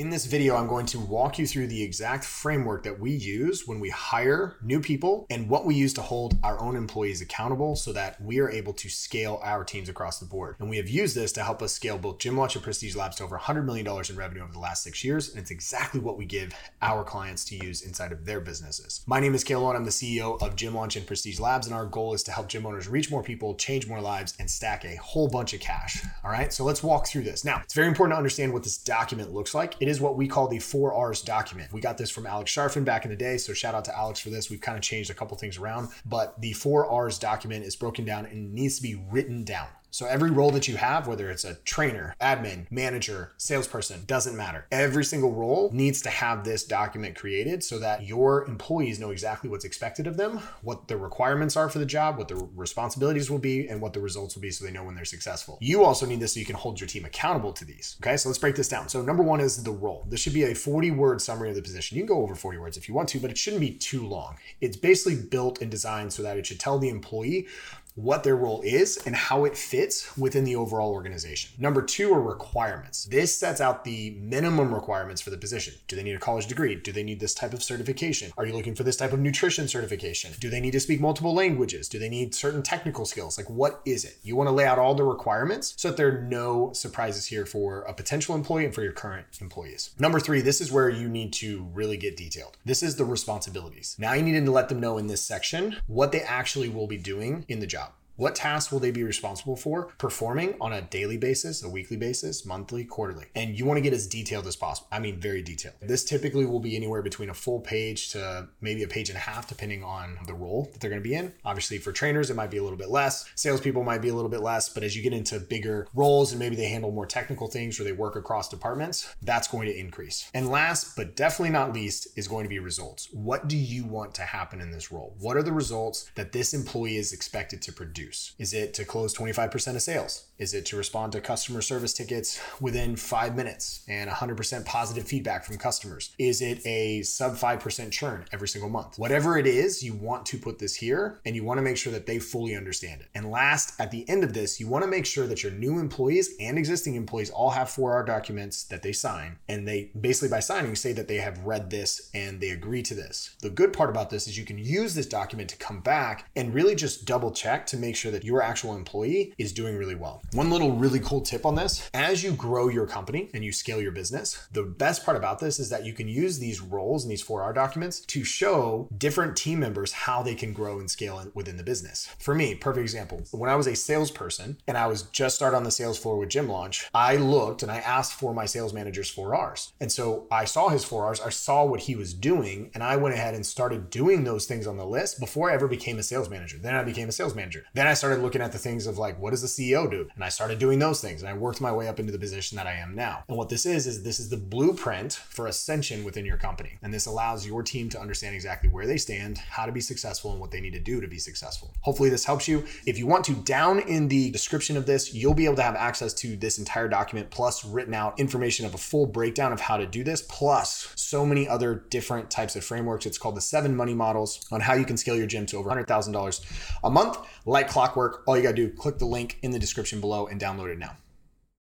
In this video, I'm going to walk you through the exact framework that we use when we hire new people and what we use to hold our own employees accountable so that we are able to scale our teams across the board. And we have used this to help us scale both Gym Launch and Prestige Labs to over $100 million in revenue over the last six years. And it's exactly what we give our clients to use inside of their businesses. My name is Cale and I'm the CEO of Gym Launch and Prestige Labs. And our goal is to help gym owners reach more people, change more lives, and stack a whole bunch of cash. All right. So let's walk through this. Now, it's very important to understand what this document looks like. It is what we call the four R's document. We got this from Alex Charfen back in the day. So shout out to Alex for this. We've kind of changed a couple things around, but the four R's document is broken down and needs to be written down. So every role that you have, whether it's a trainer, admin, manager, salesperson, doesn't matter. Every single role needs to have this document created so that your employees know exactly what's expected of them, what the requirements are for the job, what the responsibilities will be, and what the results will be so they know when they're successful. You also need this so you can hold your team accountable to these. Okay, so let's break this down. So number one is the role. This should be a 40 word summary of the position. You can go over 40 words if you want to, but it shouldn't be too long. It's basically built and designed so that it should tell the employee what their role is and how it fits within the overall organization. Number two are requirements. This sets out the minimum requirements for the position. Do they need a college degree? Do they need this type of certification? Are you looking for this type of nutrition certification? Do they need to speak multiple languages? Do they need certain technical skills? Like, what is it? You want to lay out all the requirements so that there are no surprises here for a potential employee and for your current employees. Number three, this is where you need to really get detailed. This is the responsibilities. Now you need to let them know in this section what they actually will be doing in the job. What tasks will they be responsible for performing on a daily basis, a weekly basis, monthly, quarterly? And you want to get as detailed as possible. I mean, very detailed. This typically will be anywhere between a full page to maybe a page and a half, depending on the role that they're going to be in. Obviously, for trainers, it might be a little bit less. Salespeople might be a little bit less. But as you get into bigger roles and maybe they handle more technical things or they work across departments, that's going to increase. And last, but definitely not least, is going to be results. What do you want to happen in this role? What are the results that this employee is expected to produce? Is it to close 25% of sales? Is it to respond to customer service tickets within five minutes and 100% positive feedback from customers? Is it a sub 5% churn every single month? Whatever it is, you want to put this here and you want to make sure that they fully understand it. And last, at the end of this, you want to make sure that your new employees and existing employees all have 4R documents that they sign. And they basically, by signing, say that they have read this and they agree to this. The good part about this is you can use this document to come back and really just double check to make sure that your actual employee is doing really well. One little really cool tip on this as you grow your company and you scale your business, the best part about this is that you can use these roles and these 4R documents to show different team members how they can grow and scale within the business. For me, perfect example, when I was a salesperson and I was just started on the sales floor with Gym Launch, I looked and I asked for my sales manager's 4Rs. And so I saw his 4Rs, I saw what he was doing, and I went ahead and started doing those things on the list before I ever became a sales manager. Then I became a sales manager. Then I started looking at the things of like, what does the CEO do? And I started doing those things and I worked my way up into the position that I am now. And what this is, is this is the blueprint for ascension within your company. And this allows your team to understand exactly where they stand, how to be successful, and what they need to do to be successful. Hopefully, this helps you. If you want to, down in the description of this, you'll be able to have access to this entire document, plus written out information of a full breakdown of how to do this, plus so many other different types of frameworks. It's called the seven money models on how you can scale your gym to over $100,000 a month like clockwork. All you got to do, click the link in the description below and download it now.